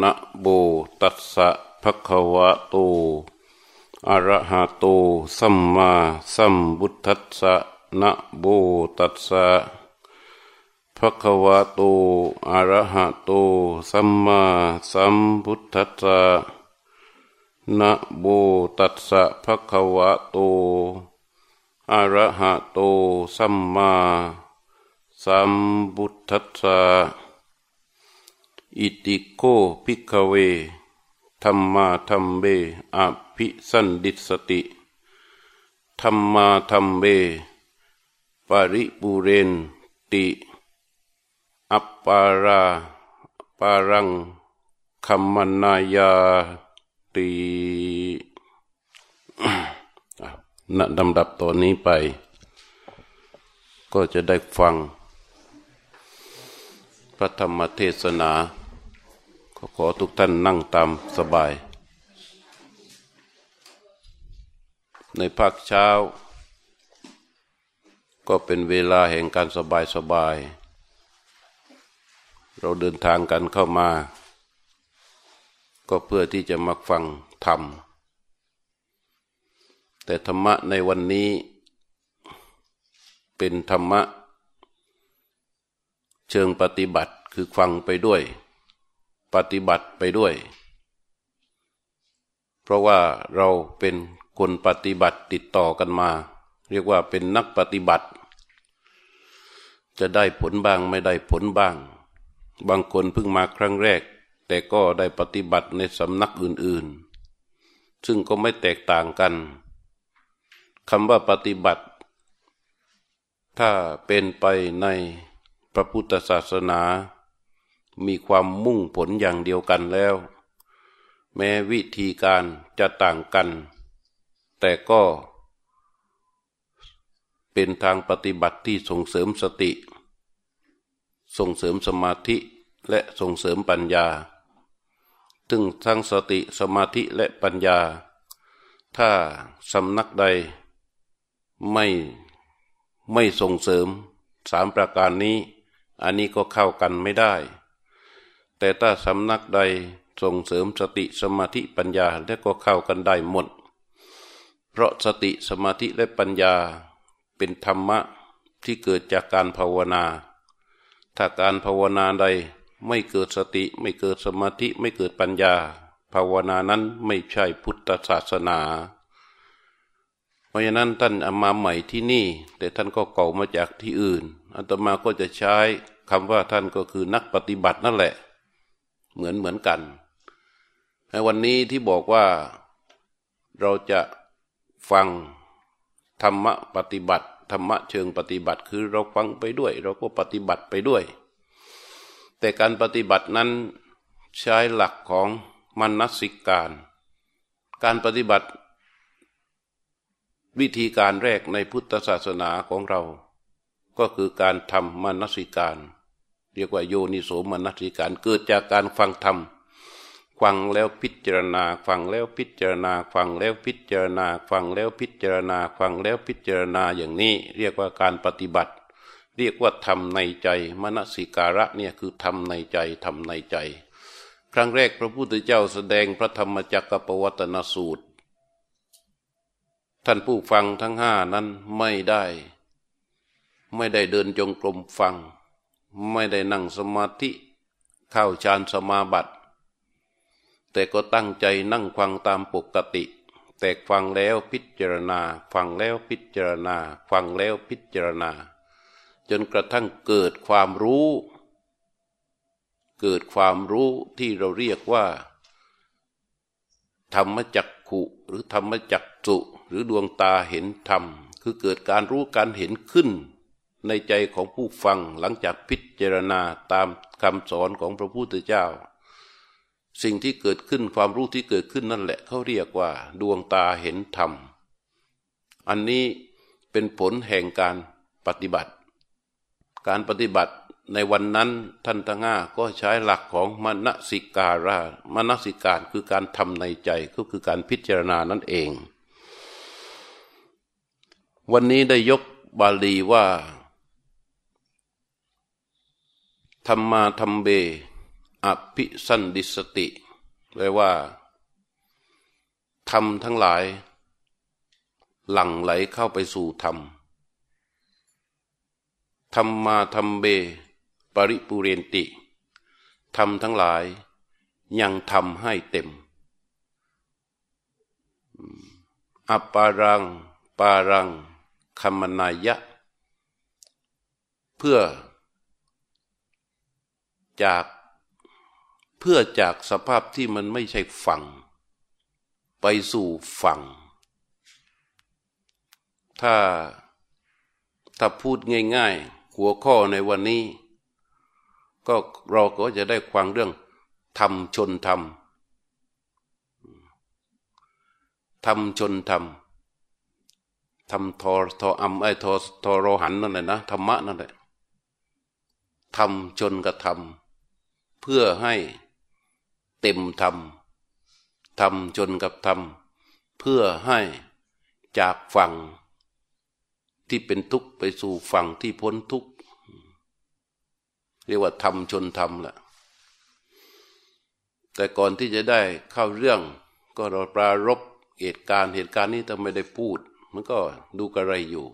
นะโบตัสสะภะคะวะโตอะระหะโตสัมมาสัมพุทธัสสะนะโบตัสสะภะคะวะโตอะระหะโตสัมมาสัมพุทธัสสะนะโบตัสสะภะคะวะโตอะระหะโตสัมมาสัมพุทธัสสะ อิติโกภิกขเวธรรมาธรรมเบอภิสันดิสติธรรมาธรรมเบ ปริปุเรนติ อัปปาราปารังคัมมนายาติณดำดับตัวนี้ไป ก็จะได้ฟัง พระธรรมเทศนา ขอขอทุกท่านนั่งตามสบาย ในภาคเช้า ก็เป็นเวลาแห่งการสบายสบาย เราเดินทางกันเข้ามา ก็เพื่อที่จะมาฟังธรรม แต่ธรรมะในวันนี้ เป็นธรรมะ เชิงปฏิบัติคือฟังไปด้วย ปฏิบัติไปด้วย เพราะว่าเราเป็นคนปฏิบัติติดต่อกันมา เรียกว่าเป็นนักปฏิบัติ จะได้ผลบ้างไม่ได้ผลบ้าง บางคนเพิ่งมาครั้งแรก แต่ก็ได้ปฏิบัติในสำนักอื่นๆ ซึ่งก็ไม่แตกต่างกันคำว่าปฏิบัติ ถ้าเป็นไปในพระพุทธศาสนา มีความมุ่งผลอย่างเดียวกันแล้ว แม้วิธีการจะต่างกัน แต่ก็เป็นทางปฏิบัติที่ส่งเสริมสติ ส่งเสริมสมาธิและส่งเสริมปัญญาถึงทั้งสติสมาธิและปัญญา ถ้าสำนักใดไม่ไม่ส่งเสริมสามประการนี้ อันนี้ก็เข้ากันไม่ได้ แต่ถ้าสำนักใดส่งเสริมสติสมาธิปัญญาและก็เข้ากันได้หมด เพราะสติสมาธิและปัญญาเป็นธรรมะที่เกิดจากการภาวนา ถ้าการภาวนาใดไม่เกิดสติไม่เกิดสมาธิไม่เกิดปัญญา ภาวนานั้นไม่ใช่พุทธศาสนา เพราะฉะนั้นท่านอามาใหม่ที่นี่ แต่ท่านก็เก่ามาจากที่อื่นอัตมาก็จะใช้คำว่าท่านก็คือนักปฏิบัตินั่นแหละ เหมือนเหมือนกันในวันนี้ที่บอกว่าเราจะฟังธรรมะปฏิบัติธรรมะเชิงปฏิบัติคือเราฟังไปด้วย เราก็ปฏิบัติไปด้วย แต่การปฏิบัตินั้นใช้หลักของมนสิการ การปฏิบัติ วิธีการแรกในพุทธศาสนาของเรา ก็คือการทำมนสิการ เรียกว่าโยนิโสมนัสิการเกิดจากการฟังธรรมฟังแล้วพิจารณาฟังแล้วพิจารณาฟังแล้วพิจารณาฟังแล้วพิจารณาฟังแล้วพิจารณาอย่างนี้ เรียกว่าการปฏิบัติ เรียกว่าทำในใจมนสิการะเนี่ยคือทำในใจทำในใจ ครั้งแรกพระพุทธเจ้าแสดงพระธรรมจักรปวัตนสูตร ท่านผู้ฟังทั้งห้านั้นไม่ได้ ไม่ได้เดินจงกรมฟัง ไม่ได้นั่งสมาธิเข้าฌานสมาบัติ แต่ก็ตั้งใจนั่งฟังตามปกติ แต่ฟังแล้วพิจารณา ฟังแล้วพิจารณา ฟังแล้วพิจารณา จนกระทั่งเกิดความรู้ เกิดความรู้ที่เราเรียกว่า ธรรมจักขุหรือธรรมจักสุหรือดวงตาเห็นธรรม คือเกิดการรู้การเห็นขึ้น ในใจของผู้ฟังหลังจากพิจารณาตามคำสอนของพระพุทธเจ้า สิ่งที่เกิดขึ้นความรู้ที่เกิดขึ้นนั่นแหละเขาเรียกว่า ดวงตาเห็นธรรม อันนี้เป็นผลแห่งการปฏิบัติ การปฏิบัติในวันนั้นท่านทั้งห้าก็ใช้หลักของมณสิการามณสิการคือการทำในใจก็คือการพิจารณานั่นเอง วันนี้ได้ยกบาลีว่า ธรรมาธรรมเบอภิสันดิสติแปลว่าธรรมทั้งหลาย หลั่งไหลเข้าไปสู่ธรรมธรรมมาธรรมเบ ปริปุเรนติธรรมทั้งหลาย ยังทำให้เต็ม อัปปารัง ปารังคมนายะ เพื่อ จากเพื่อจากสภาพที่มันไม่ใช่ฝั่ง ไปสู่ฝั่ง ถ้าถ้าพูดง่ายๆ หัวข้อในวันนี้ ก็เราก็จะได้ความเรื่องทำชนทำทำชนทำทำทอทออัมไอทอทอโรหันนั่นแหละนะธรรมะนั่นแหละทำชนกระทำ เพื่อให้เต็มธรรมทำจนกับทำเพื่อให้จากฝั่งที่เป็นทุกข์ไปสู่ฝั่งที่พ้นทุกข์เรียกว่าทำชนทำแหละแต่ก่อนที่จะได้เข้าเรื่อง ก็เราปรารบเหตุการณ์เหตุการณ์นี้ถ้าไม่ได้พูด มันก็ดูกระไรอยู่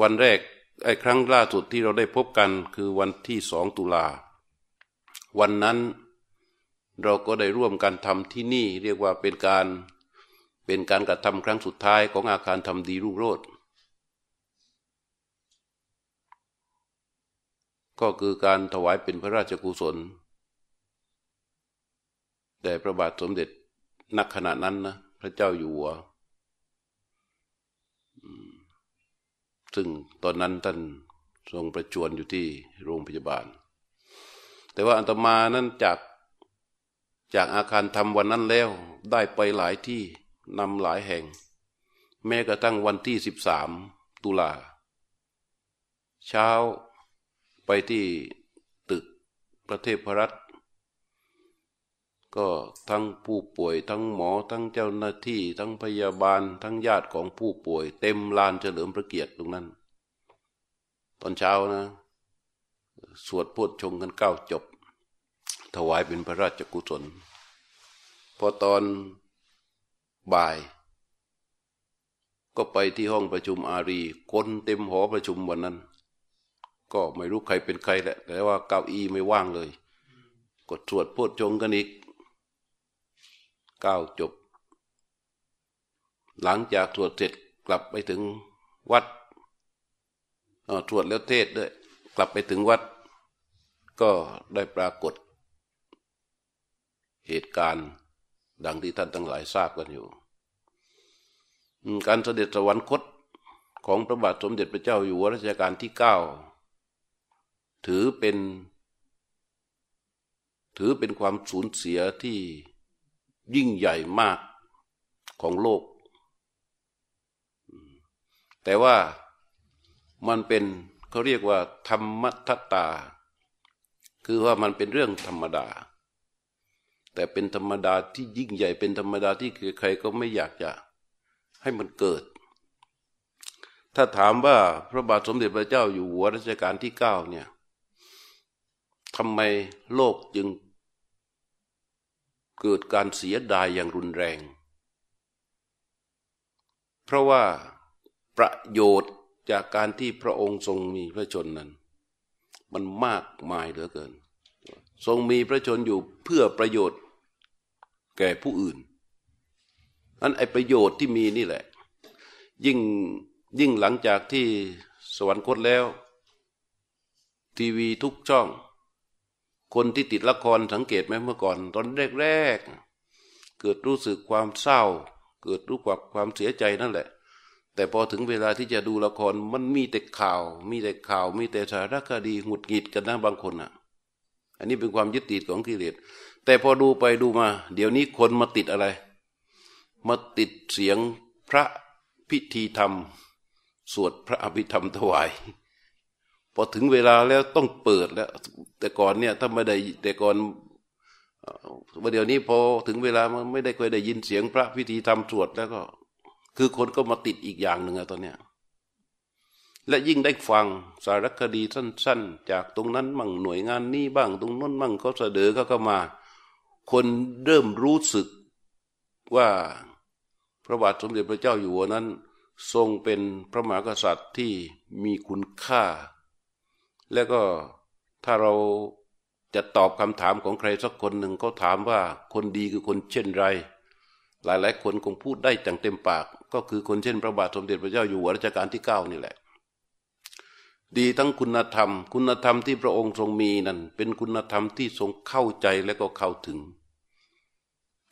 วันแรกไอ้ครั้งล่าสุดที่เราได้พบกันคือวันที่สองตุลา วันนั้นเราก็ได้ร่วมกันทำที่นี่เรียกว่าเป็นการเป็นการกระทำครั้งสุดท้ายของอาคารทำดีรุ่งโรจน์ก็คือการถวายเป็นพระราชกุศลแด่พระบาทสมเด็จนักขณะนั้นนะพระเจ้าอยู่หัวซึ่งตอนนั้นท่านทรงประจวนอยู่ที่โรงพยาบาล แต่ว่าอันตมานั้นจากจากอาคารทำวันนั้นแล้วได้ไปหลายที่นำหลายแห่ง แม้กระทั่งวันที่สิบสามตุลา เช้าไปที่ตึกประเทศพรัฐก็ทั้งผู้ป่วยทั้งหมอทั้งเจ้าหน้าที่ ทั้งพยาบาล ทั้งญาติของผู้ป่วย เต็มลานเฉลิมพระเกียรติตรงนั้น ตอนเช้านะ สวดพุทชงกันเก้าจบ ถวายเป็นพระราชกุศล พอตอนบ่าย ก็ไปที่ห้องประชุมอารีคนเต็มหอประชุมวันนั้น ก็ไม่รู้ใครเป็นใครแหละ แต่ว่าเก้าอี้ไม่ว่างเลย กดสวดพูดชงกันอีกเก้าจบ หลังจากสวดเสร็จกลับไปถึงวัดสวดแล้วเทศด้วย กลับไปถึงวัด ก็ได้ปรากฏ เหตุการณ์ดังที่ท่านทั้งหลายทราบกันอยู่ การเสด็จสวรรคตของพระบาทสมเด็จพระเจ้าอยู่หัวรัชกาลที่เก้าถือเป็น ถือเป็นความสูญเสียที่ยิ่งใหญ่มากของโลก แต่ว่ามันเป็นเขาเรียกว่า ธรรมทัตตา คือว่ามันเป็นเรื่องธรรมดา แต่เป็นธรรมดาที่ยิ่งใหญ่เป็นธรรมดาที่ใครก็ไม่อยากจะให้มันเกิด ถ้าถามว่าพระบาทสมเด็จพระเจ้าอยู่หัวรัชกาลที่เก้าเนี่ยทำไมโลกจึงเกิดการเสียดายอย่างรุนแรง เพราะว่าประโยชน์จากการที่พระองค์ทรงมีพระชนนั้น มันมากมายเหลือเกิน ทรงมีพระชนอยู่เพื่อประโยชน์แก่ผู้อื่นอันไอประโยชน์ที่มีนี่แหละ ยิ่งยิ่งหลังจากที่สวรรคตแล้ว ทีวีทุกช่อง คนที่ติดละครสังเกตไหมเมื่อก่อน ตอนแรกๆเกิดรู้สึกความเศร้า เกิดรู้ความความเสียใจนั่นแหละ แต่พอถึงเวลาที่จะดูละครมันมีแต่ข่าว มีแต่ข่าว มีแต่สารคดีหงุดหงิดกันนะบางคนอะ อันนี้เป็นความยึดติดของกิเลสแต่พอดูไปดูมา เดี๋ยวนี้คนมาติดอะไร มาติดเสียงพระพิธีธรรม สวดพระอภิธรรมถวายพอถึงเวลาแล้วต้องเปิดแล้ว แต่ก่อนเนี่ยถ้าไม่ได้แต่ก่อนว่าเดี๋ยวนี้พอถึงเวลามันไม่ได้เคยได้ยินเสียงพระพิธีธรรมสวดแล้วก็ คือคนก็มาติดอีกอย่างหนึ่งอะตอนเนี้ยและยิ่งได้ฟังสารคดีสั้น ๆ จากตรงนั้นมั่งหน่วยงานนี้บ้าง ตรงนั้นมั่งเขาเสดอเขาก็มา คนเริ่มรู้สึกว่าพระบาทสมเด็จพระเจ้าอยู่หัวนั้น ทรงเป็นพระมหากษัตริย์ที่มีคุณค่า และก็ถ้าเราจะตอบคำถามของใครสักคนหนึ่งเขาถามว่าคนดีคือคนเช่นไร หลายๆคนคงพูดได้จังเต็มปาก ก็คือคนเช่นพระบาทสมเด็จพระเจ้าอยู่หัวรัชกาลที่เก้านี่แหละ ดีทั้งคุณธรรม คุณธรรมที่พระองค์ทรงมีนั่น เป็นคุณธรรมที่ทรงเข้าใจและก็เข้าถึง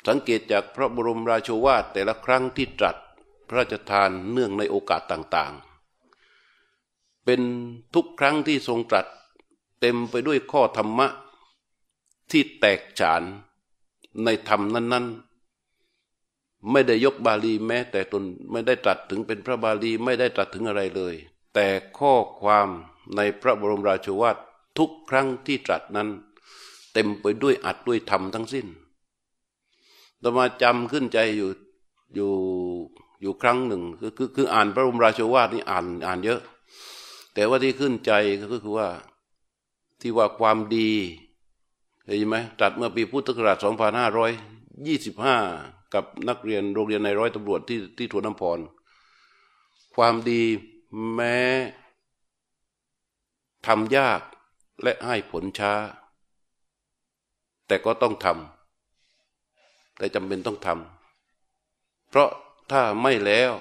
สังเกตจากพระบรมราโชวาทแต่ละครั้งที่ตรัสพระราชทานเนื่องในโอกาสต่างๆ เป็นทุกครั้งที่ทรงตรัสเต็มไปด้วยข้อธรรมะที่แตกฉานในธรรมนั้น ๆ ไม่ได้ยกบาลีแม้ แต่ตนไม่ได้ตรัสถึงเป็นพระบาลีไม่ได้ตรัสถึงอะไรเลย แต่ข้อความในพระบรมราชวาททุกครั้งที่ตรัสนั้น เต็มไปด้วยอัดด้วยธรรมทั้งสิ้นตมาจำขึ้นใจอยู่อยู่อยู่ครั้งหนึ่งคือคือคืออ่านพระบรมราชวาทนี่อ่านอ่านเยอะ แต่ว่าที่ขึ้นใจก็คือว่าที่ว่าความดีเห็นไหมตัดเมื่อปีพุทธศักราช 2525 กับนักเรียนโรงเรียนในร้อยตำรวจที่ที่ถวนน้ำพร ความดีแม้ทำยากและให้ผลช้า แต่ก็ต้องทำแต่จำเป็นต้องทำเพราะถ้าไม่แล้ว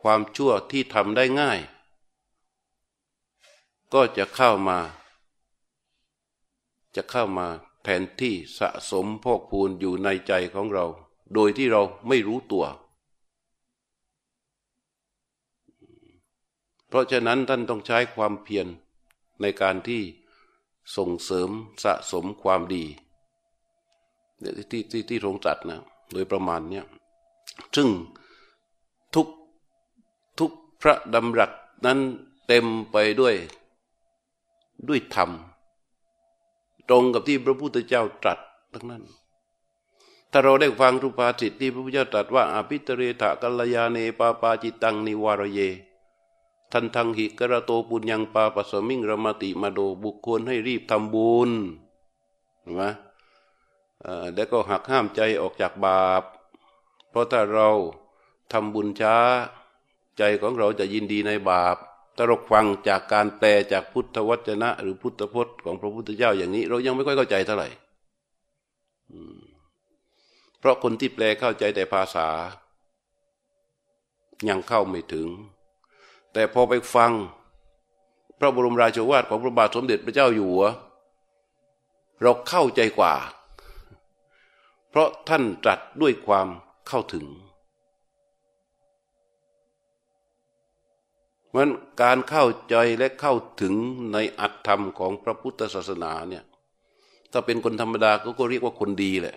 ความชั่วที่ทำได้ง่าย ก็จะเข้ามา จะเข้ามาแทนที่สะสมพอกพูนอยู่ในใจของเรา โดยที่เราไม่รู้ตัว เพราะฉะนั้นท่านต้องใช้ความเพียรในการที่ส่งเสริมสะสมความดีที่ที่ที่ทรงจัดนะโดยประมาณเนี้ยซึ่งทุกทุกพระดำรัสนั้นเต็มไปด้วยด้วยธรรม ตรงกับที่พระพุทธเจ้าตรัสทั้งนั้น ถ้าเราได้ฟังรูปาสิทที่พระพุทธเจ้าตรัสว่าอภิตเรถกัลยาเนปาปาจิตังนิวารเย ทันทังหิกระโตปุญญังปาปสมิงรมติมาโดบุคคลให้รีบทำบุญเห็นไหมแล้วก็หักห้ามใจออกจากบาป เพราะถ้าเราทำบุญช้า ใจของเราจะยินดีในบาปถ้าเราฟังจากการแปลจากพุทธวจนะ หรือพุทธพจน์ของพระพุทธเจ้าอย่างนี้ เรายังไม่ค่อยเข้าใจเท่าไหร่ เพราะคนที่แปลเข้าใจแต่ภาษา ยังเข้าไม่ถึง แต่พอไปฟัง พระบรมราชวาทของพระบาทสมเด็จพระเจ้าอยู่หัว เราเข้าใจกว่า เพราะท่านตรัสด้วยความเข้าถึงมันการเข้าใจและเข้าถึงในอัตธรรมของพระพุทธศาสนาเนี่ย ถ้าเป็นคนธรรมดาก็ก็เรียกว่าคนดีแหละ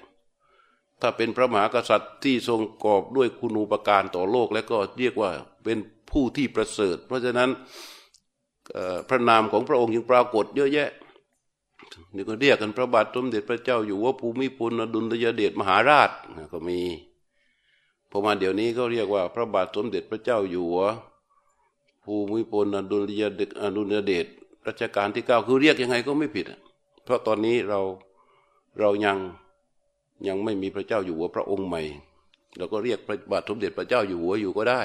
ถ้าเป็นพระมหากษัตริย์ที่ทรงกอบด้วยคุณูปการต่อโลก แล้วก็เรียกว่าเป็นผู้ที่ประเสริฐ เพราะฉะนั้นพระนามของพระองค์ยังปรากฏเยอะแยะนี่ก็เรียกกันพระบาทสมเด็จพระเจ้าอยู่ว่าภูมิพลอดุลยเดชมหาราชก็มีพอมาเดี๋ยวนี้ก็เรียกว่าพระบาทสมเด็จพระเจ้าอยู่หัวภูมิพลอดุลยเดชอดุลยเดชรัชกาลที่เก้าคือเรียกยังไงก็ไม่ผิด เพราะตอนนี้เราเรายัง ยังไม่มีพระเจ้าอยู่หัวพระองค์ใหม่ เราก็เรียกพระบาทสมเด็จพระเจ้าอยู่หัวอยู่ก็ได้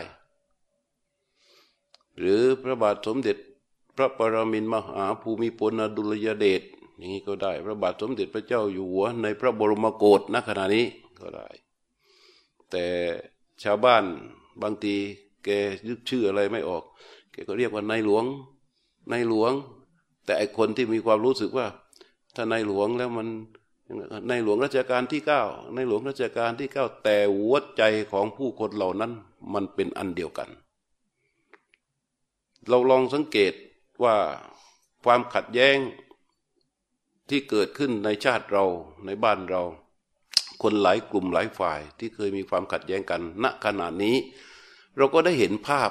หรือพระบาทสมเด็จพระปรมินมหาภูมิพลอดุลยเดชอย่างนี้ก็ได้ พระบาทสมเด็จพระเจ้าอยู่หัว ในพระบรมโกศณขณะนี้ก็ได้ แต่ชาวบ้านบางทีแกยึดชื่ออะไรไม่ออก แกก็เรียกว่านายหลวงนายหลวง แต่ไอคนที่มีความรู้สึกว่า ถ้านายหลวงแล้วมัน ในหลวงรัชกาลที่เก้าในหลวงรัชกาลที่เก้าแต่หัวใจของผู้คนเหล่านั้นมันเป็นอันเดียวกัน เราลองสังเกตว่าความขัดแย้งที่เกิดขึ้นในชาติเราในบ้านเรา คนหลายกลุ่มหลายฝ่ายที่เคยมีความขัดแย้งกันณขณะนี้ เราก็ได้เห็นภาพ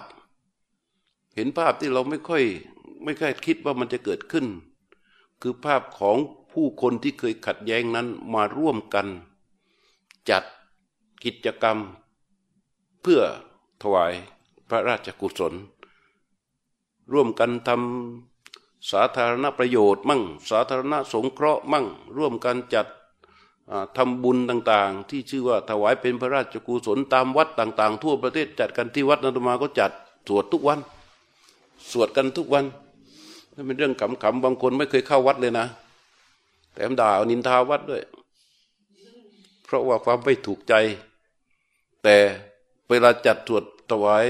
เห็นภาพที่เราไม่ค่อย ไม่ค่อยคิดว่ามันจะเกิดขึ้น คือภาพของ ผู้คนที่เคยขัดแย้งนั้นมาร่วมกัน จัดกิจกรรม เพื่อถวายพระราชกุศล ร่วมกันทำสาธารณประโยชน์มั่ง สาธารณสงเคราะห์มั่ง ร่วมกันจัดทำบุญต่างๆ ที่ชื่อว่าถวายเป็นพระราชกุศลตามวัดต่าง ๆ ทั่วประเทศจัดกันที่วัดนันตมาก็จัดสวดทุกวัน สวดกันทุกวันนั่นเป็นเรื่องขำๆบางคนไม่เคยเข้าวัดเลยนะ แต่มด่านินทาวัดด้วย เพราะว่าความไม่ถูกใจ แต่เวลาจัดสวดถวาย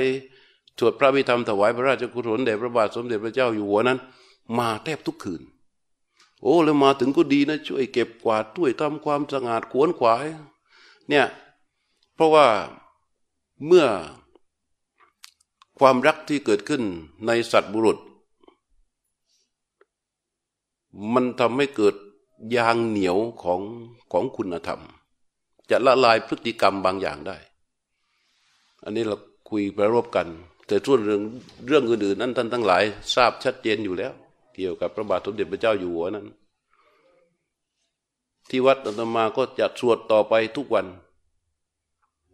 สวดพระพิธรรมถวายพระราชกุศลแด่พระบาทสมเด็จพระเจ้าอยู่หัวนั้น มาแทบทุกคืน โอ้แล้วมาถึงก็ดีนะ ช่วยเก็บกวาดถ้วยทำความสะอาดขวนขวาย เนี่ย เพราะว่าเมื่อความรักที่เกิดขึ้นในสัตว์บุรุษ มันทำให้เกิด ยางเหนียวของของคุณธรรม จะละลายพฤติกรรมบางอย่างได้ อันนี้เราคุยประรบกัน แต่ส่วนเรื่องเรื่องอื่นๆนั้นท่านทั้งหลาย ทราบชัดเจนอยู่แล้ว เกี่ยวกับพระบาทสมเด็จพระเจ้าอยู่หัวนั้น ที่วัดอัตมาก็จะสวดต่อไปทุกวัน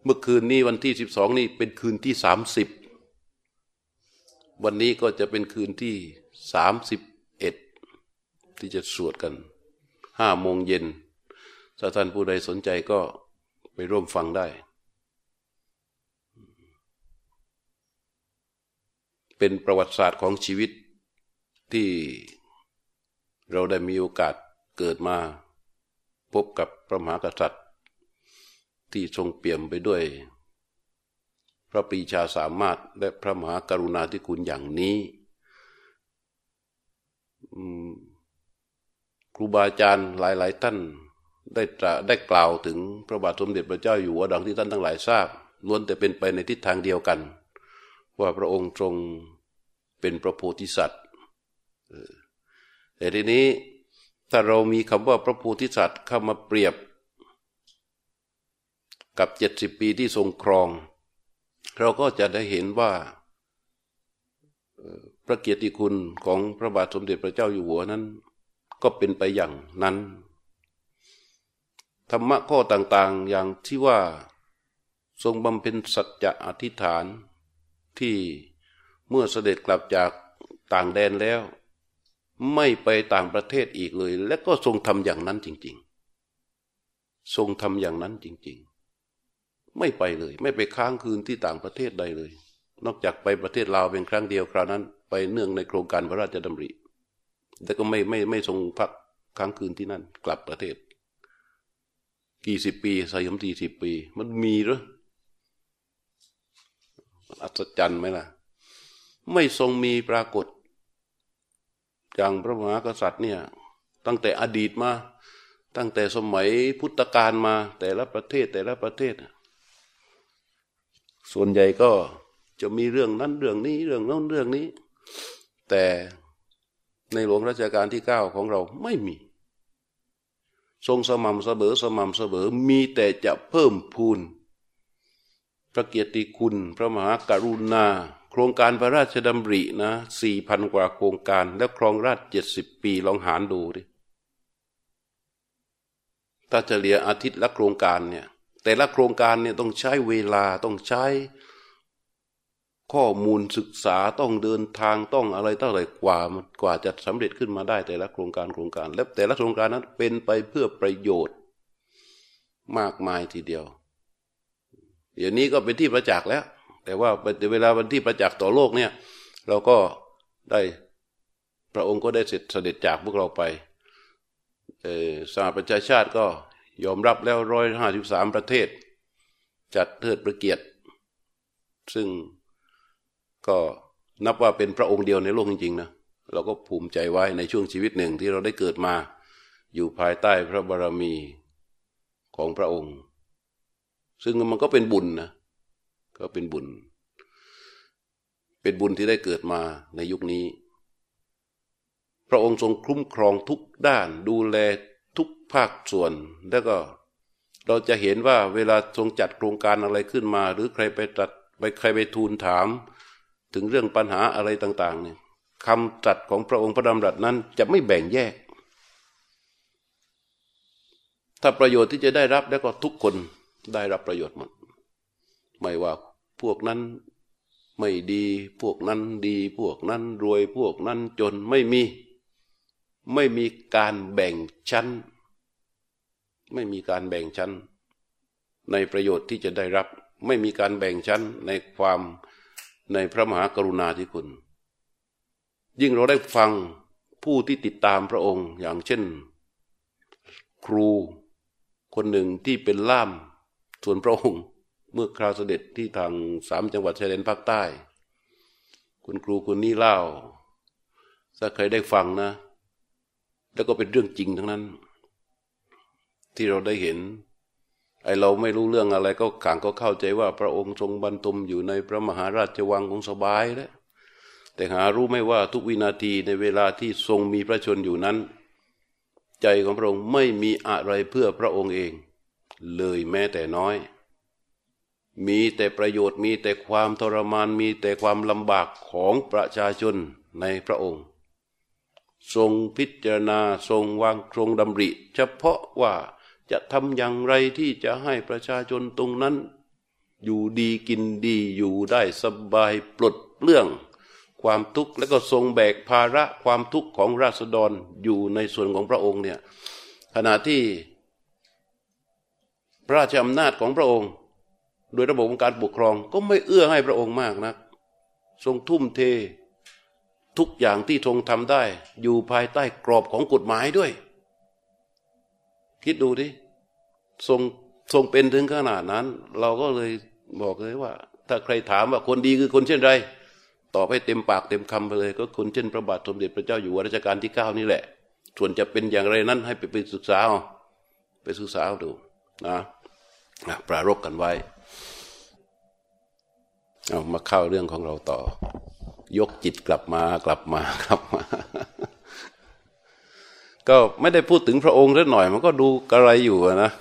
เมื่อคืนนี้วันที่สิบสองนี่เป็นคืนที่สามสิบวันนี้ก็จะเป็นคืนที่สามสิบเอ็ดที่จะสวดกัน ห้าโมงเย็นถ้าท่านผู้ใดสนใจก็ไปร่วมฟังได้ เป็นประวัติศาสตร์ของชีวิตที่เราได้มีโอกาสเกิดมา พบกับพระมหากษัตริย์ ที่ทรงเปี่ยมไปด้วย พระปรีชาสามารถและพระมหากรุณาธิคุณอย่างนี้ ครูบาอาจารย์หลาย ๆ ท่านได้ได้กล่าวถึงพระบาทสมเด็จพระเจ้าอยู่หัวดังที่ท่านทั้งหลายทราบล้วนแต่เป็นไปในทิศทางเดียวกัน ว่าพระองค์ทรงเป็นพระโพธิสัตว์แต่ทีนี้ถ้าเรามีคำว่าพระโพธิสัตว์เข้ามาเปรียบ กับเจ็ดสิบปีที่ทรงครอง เราก็จะได้เห็นว่าพระเกียรติคุณของพระบาทสมเด็จพระเจ้าอยู่หัวนั้น ก็เป็นไปอย่างนั้น ธรรมะข้อต่างๆอย่างที่ว่าทรงบำเพ็ญสัจจะอธิษฐานที่เมื่อเสด็จกลับจากต่างแดนแล้ว ไม่ไปต่างประเทศอีกเลย และก็ทรงทำอย่างนั้นจริง ๆ ทรงทำอย่างนั้นจริง ๆ ไม่ไปเลย ไม่ไปค้างคืนที่ต่างประเทศใดเลย นอกจากไปประเทศลาวเป็นครั้งเดียวคราวนั้น ไปเนื่องในโครงการพระราชดำริ แต่ก็ไม่ไม่ไม่ทรงพักค้างคืนที่นั่น กลับประเทศ กี่สิบปีสยมสี่สิบปี มันมีหรืออัศจรรย์ไหมล่ะ ไม่ทรงมีปรากฏ อย่างพระมหากษัตริย์เนี่ย ตั้งแต่อดีตมา ตั้งแต่สมัยพุทธกาลมา แต่ละประเทศแต่ละประเทศ ส่วนใหญ่ก็จะมีเรื่องนั้นเรื่องนี้เรื่องโน้นเรื่องนี้ แต่ ในหลวงรัชกาลที่เก้าของเราไม่มี ทรงสม่ำเสมอสม่ำเสมอมีแต่จะเพิ่มพูน พระเกียรติคุณ พระมหากรุณา โครงการพระราชดำรินะสี่พันกว่าโครงการแล้วครองราชเจ็ดสิบปีลองหารดูดิถ้าจะเลียอาทิตย์ละโครงการเนี่ยแต่ละโครงการเนี่ยต้องใช้เวลาต้องใช้ ข้อมูลศึกษาต้องเดินทางต้องอะไรเท่าไหร่กว่ามันกว่าจะสำเร็จขึ้นมาได้แต่ละโครงการโครงการ และแต่ละโครงการนั้นเป็นไปเพื่อประโยชน์ มากมายทีเดียวเดี๋ยวนี้ก็เป็นที่ประจักษ์แล้ว แต่ว่าเวลาเป็นที่ประจักษ์ต่อโลกเนี่ย เราก็ได้พระองค์ก็ได้เสร็จเสด็จจากพวกเราไปสหประชาชาติก็ยอมรับแล้วร้อยห้าสิบสามประเทศ จัดเทิดประเกียรติ ซึ่ง ก็นับว่าเป็นพระองค์เดียวในโลกจริงๆนะเราก็ภูมิใจไว้ในช่วงชีวิตหนึ่งที่เราได้เกิดมา อยู่ภายใต้พระบารมีของพระองค์ ซึ่งมันก็เป็นบุญนะก็เป็นบุญ เป็นบุญที่ได้เกิดมาในยุคนี้ พระองค์ทรงคุ้มครองทุกด้านดูแลทุกภาคส่วนแล้วก็เราจะเห็นว่าเวลาทรงจัดโครงการอะไรขึ้นมา หรือใครไปตัดไปใครไปทูลถาม ถึงเรื่องปัญหาอะไรต่างๆเนี่ยคำตรัสของพระองค์พระดำรัสนั้นจะไม่แบ่งแยก ถ้าประโยชน์ที่จะได้รับแล้วก็ทุกคนได้รับประโยชน์หมด ไม่ว่าพวกนั้นไม่ดีพวกนั้นดีพวกนั้นรวยพวกนั้นจนไม่มี ไม่มีการแบ่งชั้น ไม่มีการแบ่งชั้น ในประโยชน์ที่จะได้รับ ไม่มีการแบ่งชั้นในความ ในพระมหากรุณาธิคุณ ยิ่งเราได้ฟังผู้ที่ติดตามพระองค์อย่างเช่น ครูคนหนึ่งที่เป็นล่ามส่วนพระองค์เมื่อคราวเสด็จที่ทางสามจังหวัดชายแดนภาคใต้ คุณครูคนนี้เล่าถ้าใครได้ฟังนะ แล้วก็เป็นเรื่องจริงทั้งนั้น ที่เราได้เห็น ไอเราไม่รู้เรื่องอะไรก็ข่างก็เข้าใจว่าพระองค์ทรงบรรทมอยู่ในพระมหาราชวังคงสบายแล้วแต่หารู้ไม่ว่าทุกวินาทีในเวลาที่ทรงมีพระชนอยู่นั้น ใจของพระองค์ไม่มีอะไรเพื่อพระองค์เอง เลยแม้แต่น้อย มีแต่ประโยชน์มีแต่ความทรมานมีแต่ความลำบากของประชาชนในพระองค์ ทรงพิจารณาทรงวางทรงดำริ เฉพาะว่า จะทำอย่างไรที่จะให้ประชาชนตรงนั้น อยู่ดีกินดีอยู่ได้สบายปลดเปลื้อง ความทุกข์และก็ทรงแบกภาระความทุกข์ของราษฎรอยู่ในส่วนของพระองค์เนี่ยขณะที่พระราชอำนาจของพระองค์ โดยระบบของการปกครองก็ไม่เอื้อให้พระองค์มากนะัก ทรงทุ่มเท ทุกอย่างที่ทรงทำได้ อยู่ภายใต้กรอบของกฎหมายด้วย คิดดูดิทรงทรงเป็นถึงขนาดนั้น เราก็เลยบอกเลยว่า ถ้าใครถามว่าคนดีคือคนเช่นไรตอบให้เต็มปากเต็มคำไปเลย ก็คนเช่นพระบาทสมเด็จพระเจ้าอยู่หัวรัชกาลที่เก้านี่แหละ ส่วนจะเป็นอย่างไรนั้นให้ไปไปศึกษาไปศึกษาดูนะปรารบกันไว้เอามาเข้าเรื่องของเราต่อ ยกจิตกลับมากลับมากลับมา ก็ไม่ได้พูดถึงพระองค์สักหน่อย มันก็ดูกระไรอยู่นะ